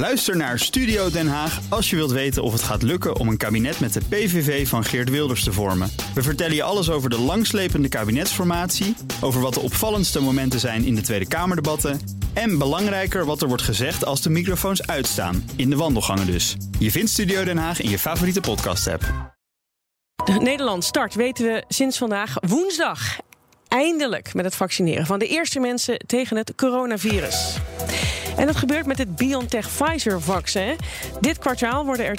Luister naar Studio Den Haag als je wilt weten of het gaat lukken om een kabinet met de PVV van Geert Wilders te vormen. We vertellen je alles over de langslepende kabinetsformatie, over wat de opvallendste momenten zijn in de Tweede Kamerdebatten en belangrijker wat er wordt gezegd als de microfoons uitstaan, in de wandelgangen dus. Je vindt Studio Den Haag in je favoriete podcast-app. Nederland start, weten we sinds vandaag woensdag. Eindelijk met het vaccineren van de eerste mensen tegen het coronavirus. En dat gebeurt met het BioNTech-Pfizer-vaccin. Dit kwartaal worden er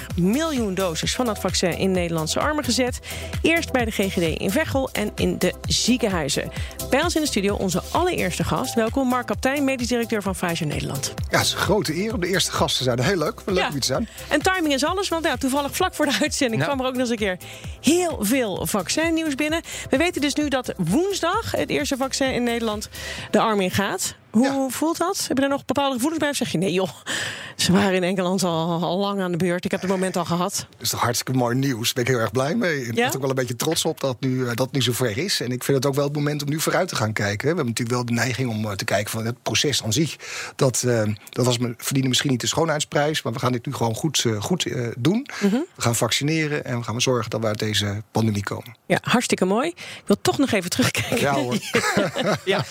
2,49 miljoen doses van dat vaccin in Nederlandse armen gezet. Eerst bij de GGD in Veghel en in de ziekenhuizen. Bij ons in de studio onze allereerste gast. Welkom, Mark Kaptein, medisch directeur van Pfizer Nederland. Ja, het is een grote eer om de eerste gast te zijn. Heel leuk, leuk ja. om te zijn. En timing is alles, want ja, toevallig vlak voor de uitzending kwam er ook nog eens een keer heel veel vaccinnieuws binnen. We weten dus nu dat woensdag het eerste vaccin in Nederland de arm in gaat. Hoe voelt dat? Heb je er nog bepaalde gevoelens bij? Of zeg je nee joh, ze waren in Engeland al, al lang aan de beurt. Ik heb het moment al gehad. Dat is toch hartstikke mooi nieuws. Daar ben ik heel erg blij mee. Ik ben ook wel een beetje trots op dat nu, uh, dat nu zover is. En ik vind het ook wel het moment om nu vooruit te gaan kijken. We hebben natuurlijk wel de neiging om uh, te kijken van het proces aan zich. Dat, uh, dat was, verdienen misschien niet de schoonheidsprijs. Maar we gaan dit nu gewoon goed, goed doen. Mm -hmm. We gaan vaccineren en we gaan zorgen dat we uit deze pandemie komen. Ja, hartstikke mooi. Ik wil toch nog even terugkijken. Ja hoor. ja,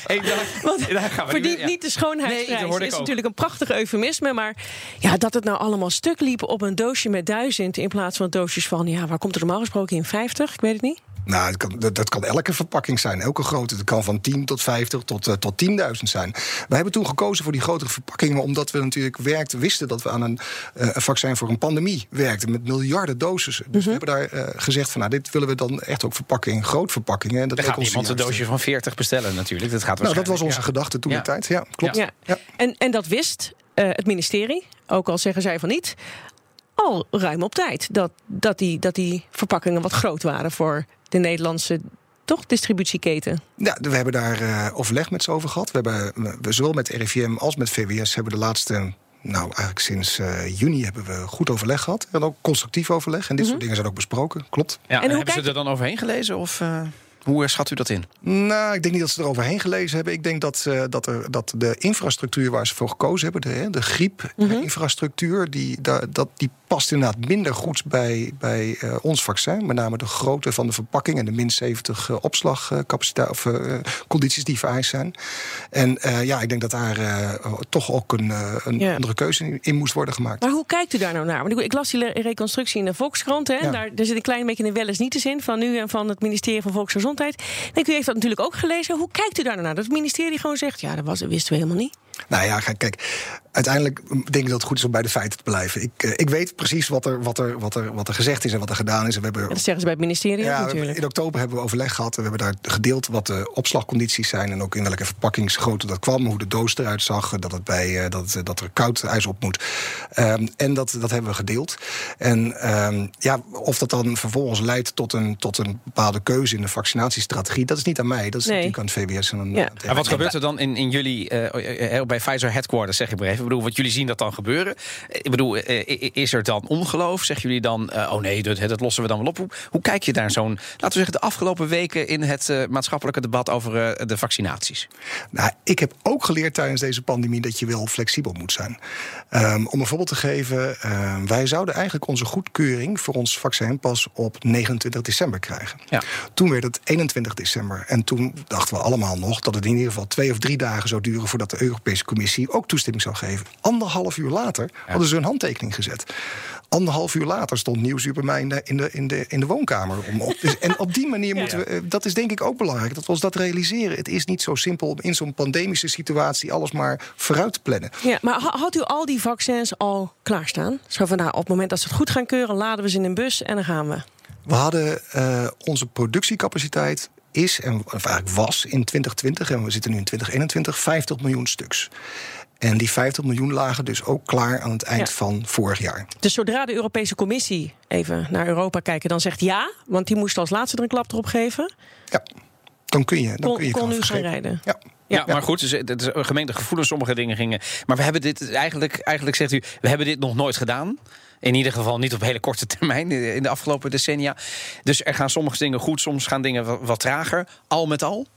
Want, daar gaan we niet de schoonheidsprijs. Nee, dat is ook. natuurlijk een prachtig eufemisme. Maar ja, dat het nou allemaal stuk liep op een doosje met duizend... in plaats van doosjes van, ja, waar komt het normaal gesproken in 50? Ik weet het niet. Nou, dat kan, dat, dat kan, elke verpakking zijn, elke grote. Het kan van 10 tot 50 tot, uh, tot 10.000 zijn. We hebben toen gekozen voor die grotere verpakkingen... omdat we natuurlijk werkten, wisten dat we aan een, uh, een vaccin voor een pandemie werkten... met miljarden dosissen. Dus -hmm. we hebben daar uh, gezegd van, nou, dit willen we dan echt ook verpakken in grootverpakkingen. En dat gaat niemand een doosje van 40 bestellen natuurlijk. Dat gaat nou, dat was onze ja. gedachte toen ja. de tijd, ja, klopt. Ja. Ja. En, en dat wist het ministerie, ook al zeggen zij van niet al ruim op tijd. Dat, dat, die, dat die verpakkingen wat groot waren voor de Nederlandse toch distributieketen? Ja, we hebben daar uh, overleg met ze over gehad. We hebben we, zowel met RIVM als met VWS hebben de laatste nou, eigenlijk sinds uh, juni hebben we goed overleg gehad. En ook constructief overleg. En dit mm -hmm. soort dingen zijn ook besproken. Klopt. Ja, en, en hebben ze er dan overheen gelezen? Of, uh... Hoe schat u dat in? Nou, ik denk niet dat ze eroverheen gelezen hebben. Ik denk dat, uh, dat, er, dat de infrastructuur waar ze voor gekozen hebben, de, de griepinfrastructuur, mm -hmm. die, dat, die past inderdaad minder goed bij, bij uh, ons vaccin. Met name de grootte van de verpakking en de min 70 uh, opslagcapaciteit of condities die vereist zijn. En ja, ik denk dat daar toch ook een, een ja. andere keuze in, in, moest worden gemaakt. Maar hoe kijkt u daar nou naar? Want ik, ik las die reconstructie in de Volkskrant. Hè? Ja. Daar, daar zit een klein beetje een wel eens niet in van u en van het ministerie van Volksgezondheid. Denk, u heeft dat natuurlijk ook gelezen. Hoe kijkt u daar nou naar? Dat het ministerie gewoon zegt, ja, dat, was, wisten we helemaal niet. Nou ja, kijk, uiteindelijk denk ik dat het goed is om bij de feiten te blijven. Ik, uh, ik weet precies wat er, wat, er, wat, er, wat er gezegd is en wat er gedaan is. En we hebben, dat zeggen ze bij het ministerie ja, natuurlijk. In oktober hebben we overleg gehad. We hebben daar gedeeld wat de opslagcondities zijn... en ook in welke verpakkingsgrootte dat kwam, hoe de doos eruit zag... dat, het bij, uh, dat, dat er koud ijs op moet. Um, en dat, dat hebben we gedeeld. En um, ja, of dat dan vervolgens leidt tot een, tot een bepaalde keuze... in de vaccinatiestrategie, dat is niet aan mij. Dat is nee. natuurlijk aan het VWS. En, aan, ja. en wat gebeurt er dan in, in jullie, uh, bij Pfizer Headquarters, zeg ik maar even? Ik bedoel, wat jullie zien dat dan gebeuren. Ik bedoel, is er dan ongeloof? Zeggen jullie dan, oh nee, dat, dat lossen we dan wel op? Hoe, hoe kijk je daar zo'n, laten we zeggen, de afgelopen weken... in het uh, maatschappelijke debat over de vaccinaties? Nou, ik heb ook geleerd tijdens deze pandemie... dat je wel flexibel moet zijn. Um, om een voorbeeld te geven, uh, wij zouden eigenlijk onze goedkeuring... voor ons vaccin pas op 29 december krijgen. Ja. Toen werd het 21 december. En toen dachten we allemaal nog dat het in ieder geval twee of drie dagen zou duren... voordat de Europese Commissie ook toestemming zou geven. Anderhalf uur later ja. hadden ze hun handtekening gezet. Anderhalf uur later stond Nieuwsuur bij mij in de, in de, in de, in de woonkamer. Om op. Dus, en op die manier moeten we, dat is denk ik ook belangrijk, dat we ons dat realiseren. Het is niet zo simpel om in zo'n pandemische situatie alles maar vooruit te plannen. Ja, maar had u al die vaccins al klaarstaan? Zo van nou, op het moment dat ze het goed gaan keuren, laden we ze in een bus en dan gaan we. We hadden uh, onze productiecapaciteit is, en of eigenlijk was in 2020, en we zitten nu in 2021, 50 miljoen stuks. En die 50 miljoen lagen dus ook klaar aan het eind ja. van vorig jaar. Dus zodra de Europese Commissie even naar Europa kijken, dan zegt ja, want die moest als laatste er een klap erop geven. Ja, dan kun je. Dan kon, kun je kon gaan rijden. Ja. Ja, maar goed, het is gemeente gevoelens, sommige dingen gingen. Maar we hebben dit eigenlijk, eigenlijk zegt u, we hebben dit nog nooit gedaan. In ieder geval niet op hele korte termijn in de afgelopen decennia. Dus er gaan sommige dingen goed, soms gaan dingen wat, trager. Al met al?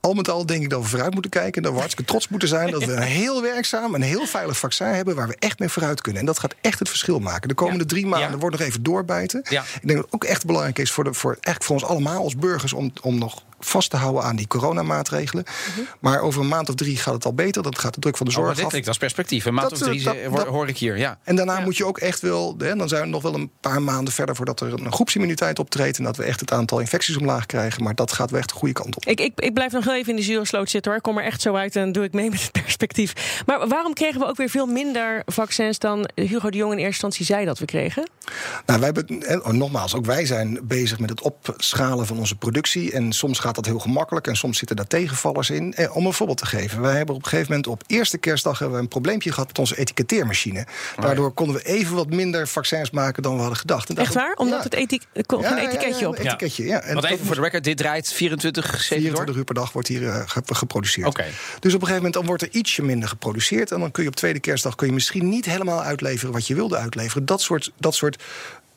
Al met al denk ik dat we vooruit moeten kijken. Dat we hartstikke trots moeten zijn. Dat we een heel werkzaam en heel veilig vaccin hebben. waar we echt mee vooruit kunnen. En dat gaat echt het verschil maken. De komende drie maanden Ja. wordt nog even doorbijten. Ja. Ik denk dat het ook echt belangrijk is voor, de, voor, eigenlijk voor ons allemaal als burgers. om, om nog vast te houden aan die coronamaatregelen. Maar over een maand of drie gaat het al beter. Dat gaat de druk van de Mhm. Oh, zorg maar dit af. klinkt als perspectief. Een maand Dat, of drie eh, dat- eh, hoor, dat- hoor ik hier, ja. En daarna moet je ook echt wel, hè, dan zijn we nog wel een paar maanden verder voordat er een groepsimmuniteit optreedt. En dat we echt het aantal infecties omlaag krijgen. Maar dat gaat wel echt de goede kant op. Ik, ik, ik blijf nog heel even in de zure sloot zitten hoor. Ik kom er echt zo uit en doe ik mee met het perspectief. Maar waarom kregen we ook weer veel minder vaccins dan Hugo de Jong in eerste instantie zei dat we kregen? Nou, wij hebben, en, oh, nogmaals, ook wij zijn bezig met het opschalen van onze productie. En soms gaat dat heel gemakkelijk en soms zitten daar tegenvallers in. Eh, om een voorbeeld te geven. Wij hebben op een gegeven moment op eerste kerstdag hebben we een probleempje gehad met onze etiketteermachine. Daardoor konden we even wat minder vaccins maken dan we hadden gedacht. En Echt waar? Omdat Ja. het etik Ja, ja, etiketje ja, op. een etiketje, ja. En Want even voor de record, dit draait 24 7 door? 24 uur per dag wordt hier eh, ge- geproduceerd. Oké. Dus op een gegeven moment dan wordt er ietsje minder geproduceerd. En dan kun je op tweede kerstdag kun je misschien niet helemaal uitleveren wat je wilde uitleveren. Dat soort, dat soort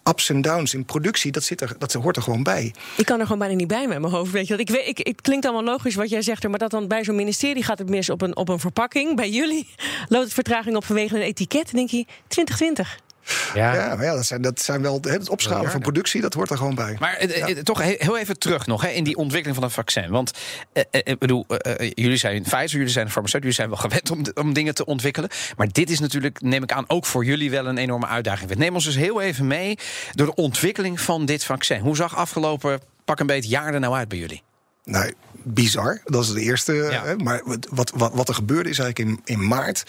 ups en downs in productie, dat, zit er, dat hoort er gewoon bij. Ik kan er gewoon bijna niet bij met mijn hoofd. Weet je. wat. Ik weet, ik, het klinkt allemaal logisch wat jij zegt, maar dat dan bij zo'n ministerie gaat het mis op een, op een verpakking. Bij jullie loopt het vertraging op vanwege een etiket. Dan denk je 2020. Ja. Ja, maar ja, dat zijn, dat zijn wel het opschalen van productie, dat hoort er gewoon bij. Maar eh, eh, toch he- heel even terug nog hè, in die ontwikkeling van een vaccin. Want eh, eh, ik bedoel, eh, jullie zijn Pfizer, jullie zijn een farmaceut, jullie zijn wel gewend om, om dingen te ontwikkelen. Maar dit is natuurlijk, neem ik aan, ook voor jullie wel een enorme uitdaging. Neem ons dus heel even mee door de ontwikkeling van dit vaccin. Hoe zag afgelopen pak een beetje jaar er nou uit bij jullie? Nou, bizar. Dat is de eerste. Ja. Hè, maar wat, wat, wat er gebeurde is eigenlijk in, in maart...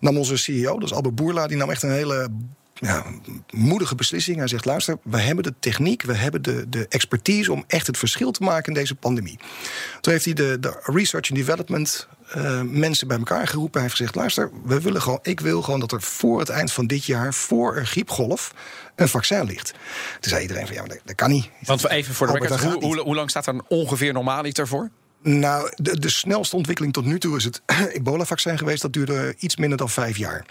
nam onze CEO, dat is Albert Boerla... die nam echt een hele ja, moedige beslissing. Hij zegt, luister, we hebben de techniek... we hebben de, de expertise om echt het verschil te maken in deze pandemie. Toen heeft hij de, de research and development... eh, mensen bij elkaar geroepen. Hij heeft gezegd: luister, we willen gewoon, ik wil gewoon dat er voor het eind van dit jaar, voor een griepgolf, een vaccin ligt. Toen zei iedereen: van ja, maar dat, dat kan niet. Want even voor de record, hoe, hoe, hoe lang staat er ongeveer normaaliter voor? Nou, de, de snelste ontwikkeling tot nu toe is het ebola-vaccin geweest. Dat duurde iets minder dan vijf jaar.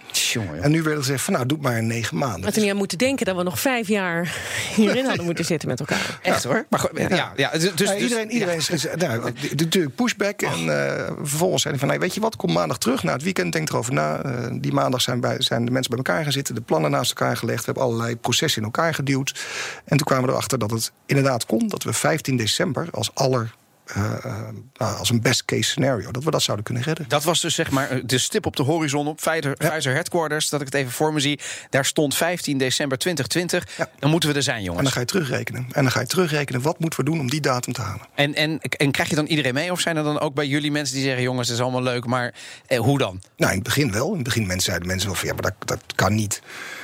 En nu werd er gezegd van nou, doe het maar in negen maanden. Had er niet aan moeten denken dat we nog vijf jaar hierin hadden moeten zitten met elkaar. Echt hoor. Maar, goed, ja, ja, dus, dus, iedereen iedereen is, is- nou, natuurlijk pushback. En eh, vervolgens zei hij van, nee, weet je wat, kom maandag terug. Na het weekend denk erover na. Eh, die maandag zijn, bij, zijn de mensen bij elkaar gaan zitten. De plannen naast elkaar gelegd. We hebben allerlei processen in elkaar geduwd. En toen kwamen we erachter dat het inderdaad kon. Dat we 15 december als aller... eh, eh, nou, als een best case scenario, dat we dat zouden kunnen redden. Dat was dus zeg maar de stip op de horizon op Pfizer, Pfizer Headquarters. Dat ik het even voor me zie. Daar stond 15 december 2020. Ja. Dan moeten we er zijn, En jongens. dan ga je terugrekenen. En dan ga je terugrekenen, wat moeten we doen om die datum te halen? En, en, en krijg je dan iedereen mee? Of zijn er dan ook bij jullie mensen die zeggen: jongens, het is allemaal leuk, maar eh, hoe dan? Nou, in het begin wel. In het begin mensen zeiden mensen wel van ja, maar dat, dat kan niet.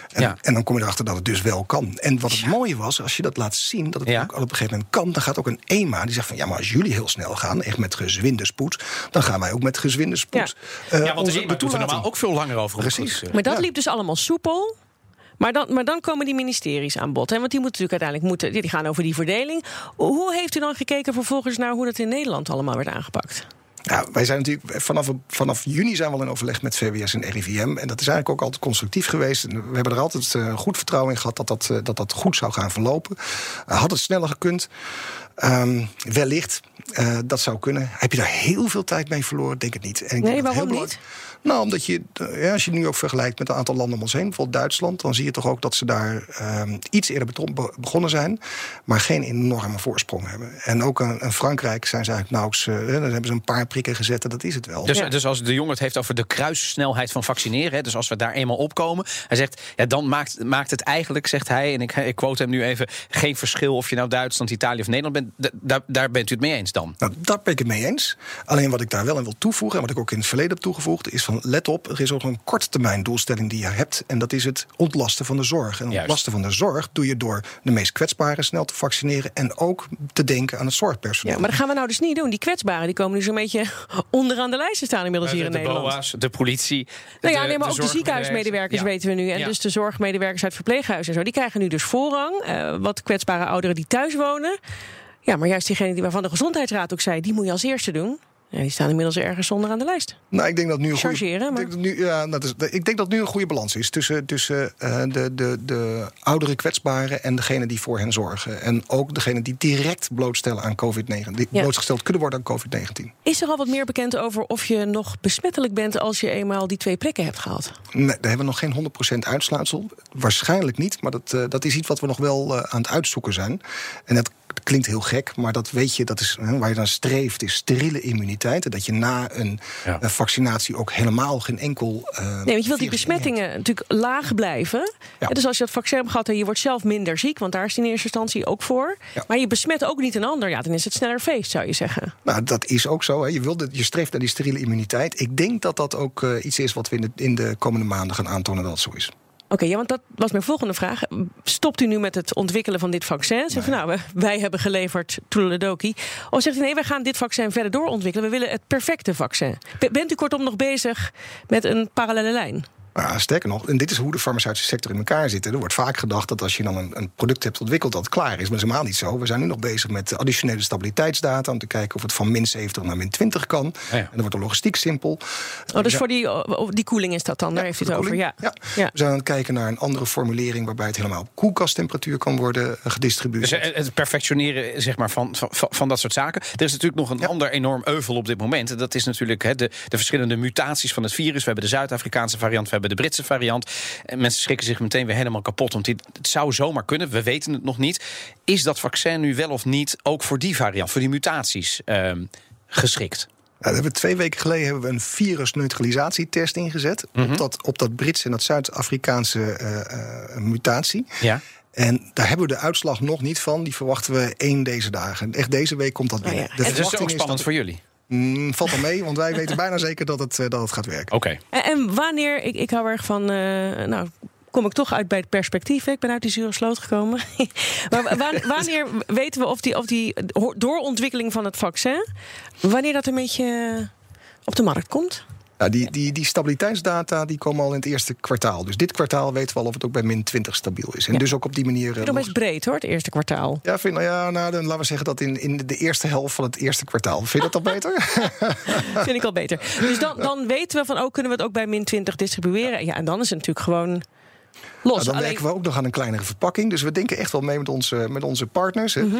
En, Ja. en dan kom je erachter dat het dus wel kan. En wat het mooie was, als je dat laat zien, dat het Ja. ook op een gegeven moment kan, dan gaat ook een EMA die zegt van ja, maar als jullie heel snel gaan, echt met gezwinde spoed, dan gaan wij ook met gezwinde spoed. eh, ja, want onze- er moeten toelating. normaal ook veel langer over. Precies. Maar dat Ja. liep dus allemaal soepel. Maar dan, maar dan komen die ministeries aan bod. Hè? Want die moeten natuurlijk uiteindelijk moeten, die gaan over die verdeling. Hoe heeft u dan gekeken vervolgens naar hoe dat in Nederland allemaal werd aangepakt? Ja, wij zijn natuurlijk vanaf, vanaf juni zijn we al in overleg met VWS en RIVM. En dat is eigenlijk ook altijd constructief geweest. En we hebben er altijd eh, goed vertrouwen in gehad dat dat, eh, dat, dat goed zou gaan verlopen. Eh, had het sneller gekund? Ehm, wellicht. Dat zou kunnen. Heb je daar heel veel tijd mee verloren? Denk het niet. En ik Nee, waarom heel belang- Nou, omdat je, ja, als je nu ook vergelijkt met een aantal landen om ons heen, bijvoorbeeld Duitsland, dan zie je toch ook dat ze daar ehm, iets eerder begonnen zijn, maar geen enorme voorsprong hebben. En ook in Frankrijk zijn ze eigenlijk nauwelijks, dan hebben ze een paar prikken gezet en dat is het wel. Dus, Ja. dus als de jongen het heeft over de kruissnelheid van vaccineren, hè, dus als we daar eenmaal opkomen, hij zegt, ja, dan maakt, maakt het eigenlijk, zegt hij, en ik, ik quote hem nu even, geen verschil of je nou Duitsland, Italië of Nederland bent. Daar, daar bent u het mee eens dan? Nou, daar ben ik het mee eens. Alleen wat ik daar wel aan wil toevoegen, en wat ik ook in het verleden heb toegevoegd, is van let op, er is ook een korte termijn doelstelling die je hebt. En dat is het ontlasten van de zorg. En Juist. ontlasten van de zorg doe je door de meest kwetsbaren snel te vaccineren. En ook te denken aan het zorgpersoneel. Ja, maar dat gaan we nou dus niet doen. Die kwetsbaren die komen nu zo'n beetje onderaan de lijst te staan inmiddels hier in de Nederland. BOA's, de politie. Nou ja, nee, maar ook de ziekenhuismedewerkers Ja. weten we nu. En Ja. dus de zorgmedewerkers uit verpleeghuizen en zo. Die krijgen nu dus voorrang. Eh, wat kwetsbare ouderen die thuis wonen. Ja, maar juist diegene die waarvan de gezondheidsraad ook zei... die moet je als eerste doen. Ja, die staan inmiddels ergens onder aan de lijst. Nou, ik denk dat nu een goede, ik denk dat nu, ja, dat is, ik denk dat nu een goede balans is tussen, tussen eh, de, de, de oudere kwetsbaren en degene die voor hen zorgen. En ook degene die direct blootstellen aan COVID-19, die Ja. blootgesteld kunnen worden aan COVID-19. Is er al wat meer bekend over of je nog besmettelijk bent als je eenmaal die twee prikken hebt gehad? Nee, daar hebben we nog geen 100% uitsluitsel. Waarschijnlijk niet, maar dat, eh, dat is iets wat we nog wel eh, aan het uitzoeken zijn. En dat klinkt heel gek, maar dat weet je, dat is hè, waar je dan streeft, is steriele immuniteit. Dat je na een Ja. vaccinatie ook helemaal geen enkel. eh, Nee, want je wilt die besmettingen natuurlijk laag blijven. Ja. Dus als je dat vaccin hebt gehad en je wordt zelf minder ziek, want daar is het in eerste instantie ook voor. Ja. Maar je besmet ook niet een ander, ja, dan is het sneller feest, zou je zeggen. Nou, dat is ook zo. Hè. Je, wilde, je streeft naar die steriele immuniteit. Ik denk dat dat ook eh, iets is wat we in de, in de komende maanden gaan aantonen dat het zo is. Oké, ja, want dat was mijn volgende vraag. Stopt u nu met het ontwikkelen van dit vaccin? Zegt u, nou, we- wij hebben geleverd Toedeledoki. Of zegt u, nee, wij gaan dit vaccin verder doorontwikkelen. We willen het perfecte vaccin. Bent u kortom nog bezig met een parallele lijn? Nou, sterker nog, en dit is hoe de farmaceutische sector in elkaar zit. Er wordt vaak gedacht dat als je dan een, een product hebt ontwikkeld dat het klaar is. Maar dat is helemaal niet zo. We zijn nu nog bezig met additionele stabiliteitsdata. Om te kijken of het van min 70 naar min 20 kan. Ah, ja. En dan wordt de logistiek simpel. Oh, dus Ja. voor die, oh, die koeling is dat dan? Daar heeft u voor het over. Ja. We zijn aan het kijken naar een andere formulering waarbij het helemaal op koelkasttemperatuur kan worden eh, gedistribueerd. Dus eh, het perfectioneren zeg maar, van, van, van dat soort zaken. Er is natuurlijk nog een Ja. ander enorm euvel op dit moment. En Dat is natuurlijk hè, de, de verschillende mutaties van het virus. We hebben de Zuid-Afrikaanse variant, we hebben de Britse variant. En mensen schrikken zich meteen weer helemaal kapot. Want dit, het zou zomaar kunnen, we weten het nog niet. Is dat vaccin nu wel of niet ook voor die variant, voor die mutaties ehm, geschikt? Nou, we hebben twee weken geleden hebben we een virusneutralisatietest ingezet. Mhm. op, dat, op dat Britse en dat Zuid-Afrikaanse eh, eh, mutatie. Ja. En daar hebben we de uitslag nog niet van. Die verwachten we één deze dagen. Echt deze week komt dat Oh binnen. ja. De En Het is ook spannend dat voor jullie. Mm, valt wel mee, want wij weten bijna zeker dat het, eh, dat het gaat werken. Oké. En, en wanneer, ik, ik hou erg van, eh, nou, kom ik toch uit bij het perspectief. Ik ben uit die zure sloot gekomen. maar wa- wanneer weten we of die, of die doorontwikkeling van het vaccin, wanneer dat een beetje op de markt komt? Nou, die, die, die stabiliteitsdata die komen al in het eerste kwartaal. Dus dit kwartaal weten we al of het ook bij min 20 stabiel is. En Ja. dus ook op die manier. eh, Nog best breed hoor, het eerste kwartaal. Ja, vind, nou ja, nou, dan laten we zeggen dat in, in de eerste helft van het eerste kwartaal. Vind je dat dan beter? Vind ik al beter. Dus dan, dan weten we van, oh, kunnen we het ook bij min 20 distribueren? Ja, en dan is het natuurlijk gewoon los. Nou, dan Alleen- werken we ook nog aan een kleinere verpakking. Dus we denken echt wel mee met onze, met onze partners, Mhm.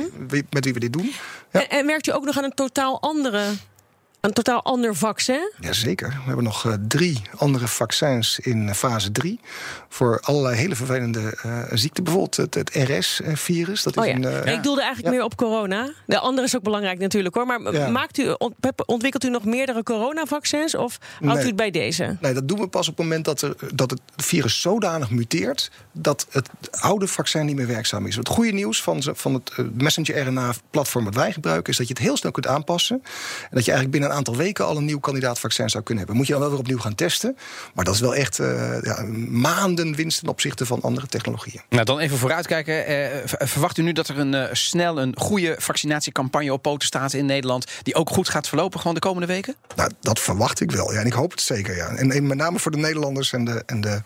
met wie we dit doen. Ja. en, en merkt u ook nog aan een totaal andere, een totaal ander vaccin? Jazeker. We hebben nog eh, drie andere vaccins in eh, fase 3. Voor allerlei hele vervelende eh, ziekten. Bijvoorbeeld het, het RS-virus. Dat is Oh ja. een, Ik doelde eigenlijk Ja. meer op corona. De andere is ook belangrijk natuurlijk hoor. Maar maakt u, ont- ontwikkelt u nog meerdere coronavaccins? Of houdt Nee. u het bij deze? Nee, dat doen we pas op het moment dat, er, dat het virus zodanig muteert dat het oude vaccin niet meer werkzaam is. Het goede nieuws van, van het messenger-RNA-platform wat wij gebruiken, is dat je het heel snel kunt aanpassen. En dat je eigenlijk binnen een aantal weken al een nieuw kandidaat-vaccin zou kunnen hebben. Moet je dan wel weer opnieuw gaan testen. Maar dat is wel echt eh, ja, maanden winst ten opzichte van andere technologieën. Nou, dan even vooruitkijken. Eh, v- verwacht u nu dat er een, eh, snel een goede vaccinatiecampagne op poten staat in Nederland... die ook goed gaat verlopen gewoon de komende weken? Nou, dat verwacht ik wel. Ja, en ik hoop het zeker. Ja. En, en met name voor de Nederlanders en de, en de,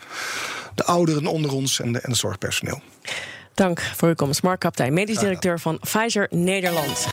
de ouderen onder ons en de, en het zorgpersoneel. Dank voor uw komst. Mark Kaptein, medisch directeur van Pfizer Nederland.